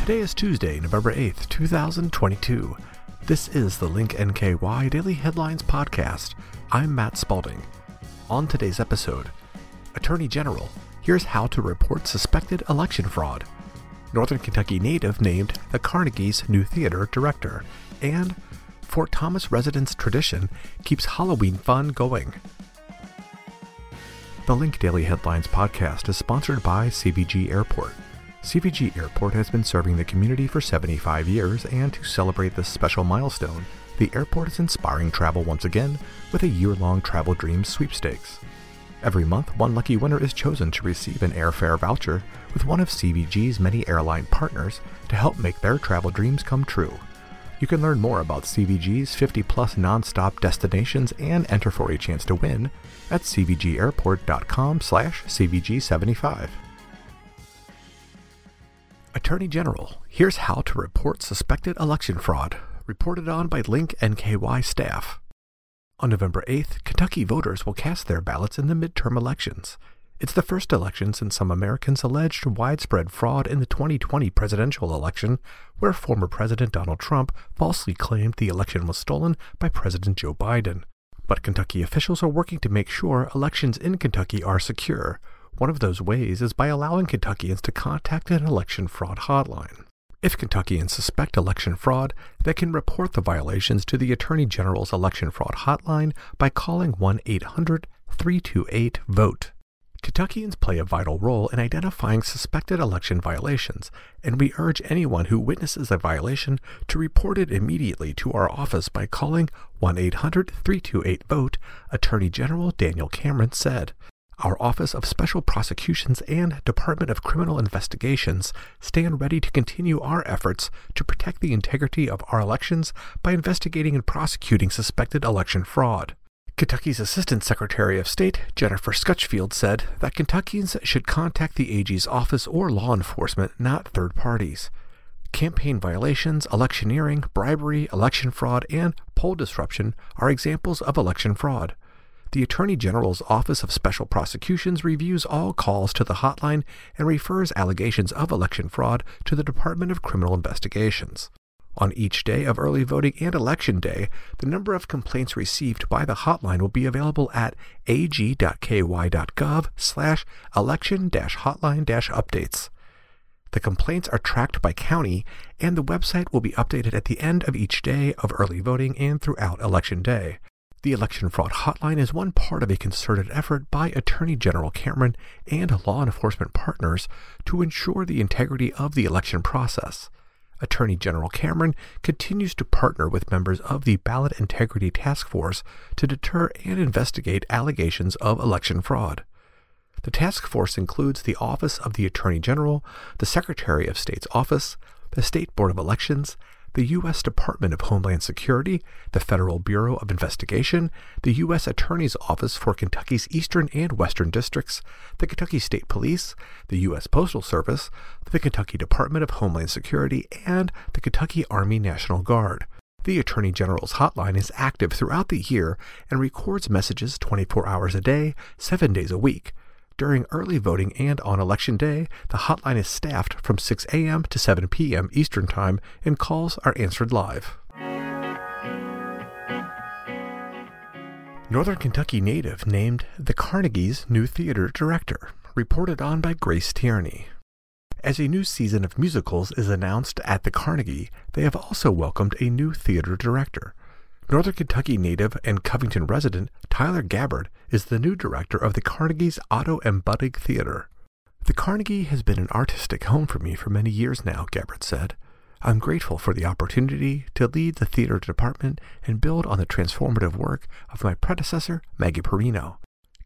Today is Tuesday, November 8th, 2022. This is the Link NKY Daily Headlines Podcast. I'm Matt Spalding. On today's episode, Attorney General, here's how to report suspected election fraud. Northern Kentucky native named the Carnegie's new theater director, and Fort Thomas residents' tradition keeps Halloween fun going. The Link Daily Headlines podcast is sponsored by CVG Airport. CVG Airport has been serving the community for 75 years, and to celebrate this special milestone, the airport is inspiring travel once again with a year long Travel Dreams sweepstakes. Every month, one lucky winner is chosen to receive an airfare voucher with one of CVG's many airline partners to help make their travel dreams come true. You can learn more about CVG's 50 plus nonstop destinations and enter for a chance to win at cvgairport.com slash cvg75. Attorney General, here's how to report suspected election fraud, reported on by Link NKY staff. On November 8th, Kentucky voters will cast their ballots in the midterm elections. It's the first election since some Americans alleged widespread fraud in the 2020 presidential election, where former President Donald Trump falsely claimed the election was stolen by President Joe Biden. But Kentucky officials are working to make sure elections in Kentucky are secure, one of those ways is by allowing Kentuckians to contact an election fraud hotline. If Kentuckians suspect election fraud, they can report the violations to the Attorney General's election fraud hotline by calling 1 800 328 VOTE. Kentuckians play a vital role in identifying suspected election violations, and we urge anyone who witnesses a violation to report it immediately to our office by calling 1 800 328 VOTE, Attorney General Daniel Cameron said. Our Office of Special Prosecutions and Department of Criminal Investigations stand ready to continue our efforts to protect the integrity of our elections by investigating and prosecuting suspected election fraud. Kentucky's Assistant Secretary of State, Jennifer Scutchfield, said that Kentuckians should contact the AG's office or law enforcement, not third parties. Campaign violations, electioneering, bribery, election fraud, and poll disruption are examples of election fraud the Attorney General's Office of Special Prosecutions reviews all calls to the hotline and refers allegations of election fraud to the Department of Criminal Investigations. On each day of early voting and election day, the number of complaints received by the hotline will be available at ag.ky.gov slash election-hotline updates. The complaints are tracked by county, and the website will be updated at the end of each day of early voting and throughout election day. The election fraud hotline is one part of a concerted effort by Attorney General Cameron and law enforcement partners to ensure the integrity of the election process. Attorney General Cameron continues to partner with members of the Ballot Integrity Task Force to deter and investigate allegations of election fraud. The task force includes the Office of the Attorney General, the Secretary of State's Office, the State Board of Elections, the U.S. Department of Homeland Security, the Federal Bureau of Investigation, the U.S. Attorney's Office for Kentucky's Eastern and Western Districts, the Kentucky State Police, the U.S. Postal Service, the Kentucky Department of Homeland Security, and the Kentucky Army National Guard. The Attorney General's hotline is active throughout the year and records messages 24 hours a day, 7 days a week. During early voting and on election day, the hotline is staffed from 6 a.m. to 7 p.m. Eastern Time, and calls are answered live. Northern Kentucky native named the Carnegie's new theater director, reported on by Grace Tierney. As a new season of musicals is announced at the Carnegie, they have also welcomed a new theater director. Northern Kentucky native and Covington resident Tyler Gabbard is the new director of the Carnegie's Otto M. Budig Theater. The Carnegie has been an artistic home for me for many years now, Gabbard said. I'm grateful for the opportunity to lead the theater department and build on the transformative work of my predecessor, Maggie Perrino.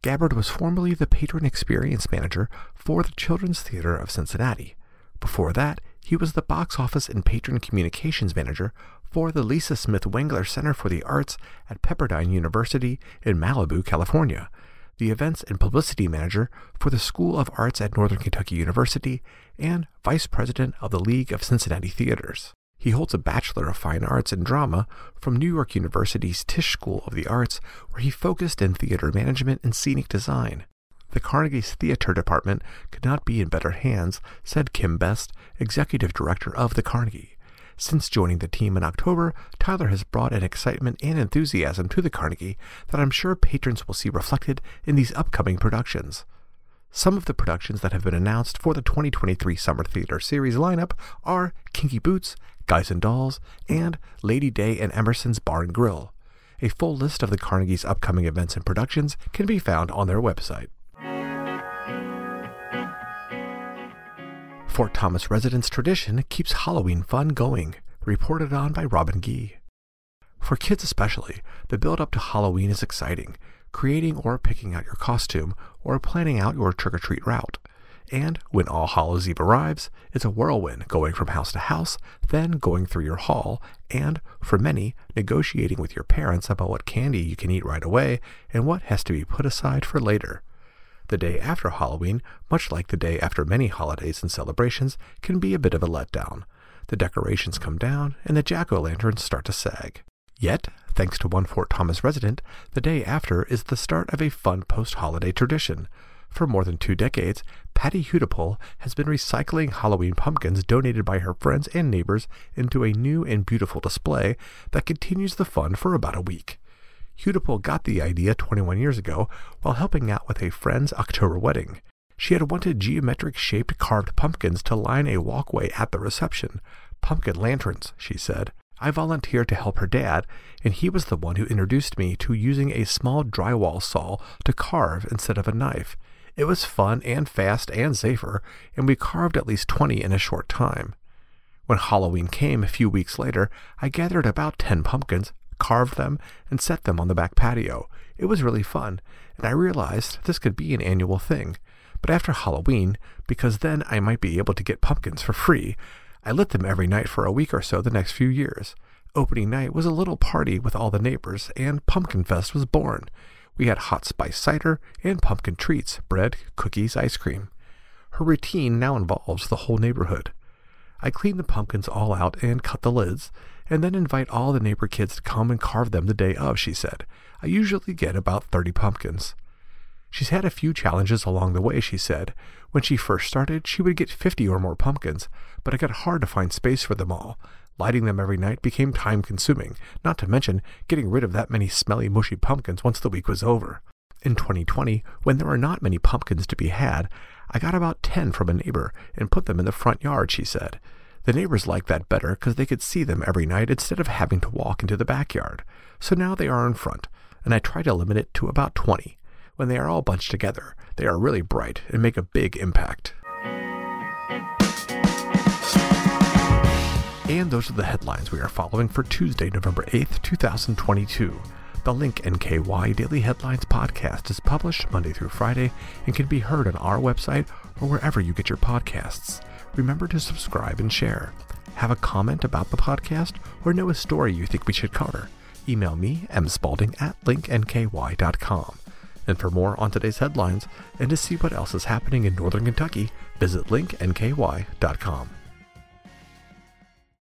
Gabbard was formerly the patron experience manager for the Children's Theater of Cincinnati. Before that, he was the box office and patron communications manager for the Lisa Smith Wengler Center for the Arts at Pepperdine University in Malibu, California, the events and publicity manager for the School of Arts at Northern Kentucky University, and vice president of the League of Cincinnati Theaters. He holds a Bachelor of Fine Arts in Drama from New York University's Tisch School of the Arts, where he focused in theater management and scenic design. The Carnegie's theater department could not be in better hands, said Kim Best, executive director of the Carnegie. Since joining the team in October, Tyler has brought an excitement and enthusiasm to the Carnegie that I'm sure patrons will see reflected in these upcoming productions. Some of the productions that have been announced for the 2023 Summer Theater Series lineup are Kinky Boots, Guys and Dolls, and Lady Day and Emerson's Bar and Grill. A full list of the Carnegie's upcoming events and productions can be found on their website. Fort Thomas residents' tradition keeps Halloween fun going, reported on by Robin Gee. For kids especially, the build up to Halloween is exciting, creating or picking out your costume or planning out your trick or treat route. And when All Hallows Eve arrives, it's a whirlwind going from house to house, then going through your haul, and, for many, negotiating with your parents about what candy you can eat right away and what has to be put aside for later. The day after Halloween, much like the day after many holidays and celebrations, can be a bit of a letdown. The decorations come down and the jack o' lanterns start to sag. Yet, thanks to one Fort Thomas resident, the day after is the start of a fun post holiday tradition. For more than two decades, Patty Hudepohl has been recycling Halloween pumpkins donated by her friends and neighbors into a new and beautiful display that continues the fun for about a week. Hudepohl got the idea 21 years ago while helping out with a friend's October wedding. She had wanted geometric shaped carved pumpkins to line a walkway at the reception. Pumpkin lanterns, she said. I volunteered to help her dad, and he was the one who introduced me to using a small drywall saw to carve instead of a knife. It was fun and fast and safer, and we carved at least 20 in a short time. When Halloween came a few weeks later, I gathered about 10 pumpkins, carved them, and set them on the back patio. It was really fun, and I realized this could be an annual thing. But after Halloween, because then I might be able to get pumpkins for free, I lit them every night for a week or so the next few years. Opening night was a little party with all the neighbors, and Pumpkin Fest was born. We had hot spice cider and pumpkin treats, bread, cookies, ice cream. Her routine now involves the whole neighborhood. I clean the pumpkins all out and cut the lids, and then invite all the neighbor kids to come and carve them the day of, she said. I usually get about 30 pumpkins. She's had a few challenges along the way, she said. When she first started, she would get 50 or more pumpkins, but it got hard to find space for them all. Lighting them every night became time consuming, not to mention getting rid of that many smelly, mushy pumpkins once the week was over. In 2020, when there were not many pumpkins to be had, I got about 10 from a neighbor and put them in the front yard, she said. The neighbors liked that better because they could see them every night instead of having to walk into the backyard. So now they are in front, and I try to limit it to about 20. When they are all bunched together, they are really bright and make a big impact. And those are the headlines we are following for Tuesday, November 8th, 2022. The Link NKY Daily Headlines podcast is published Monday through Friday and can be heard on our website or wherever you get your podcasts remember to subscribe and share. Have a comment about the podcast or know a story you think we should cover? Email me, mspalding at linknky.com. And for more on today's headlines and to see what else is happening in Northern Kentucky, visit linknky.com.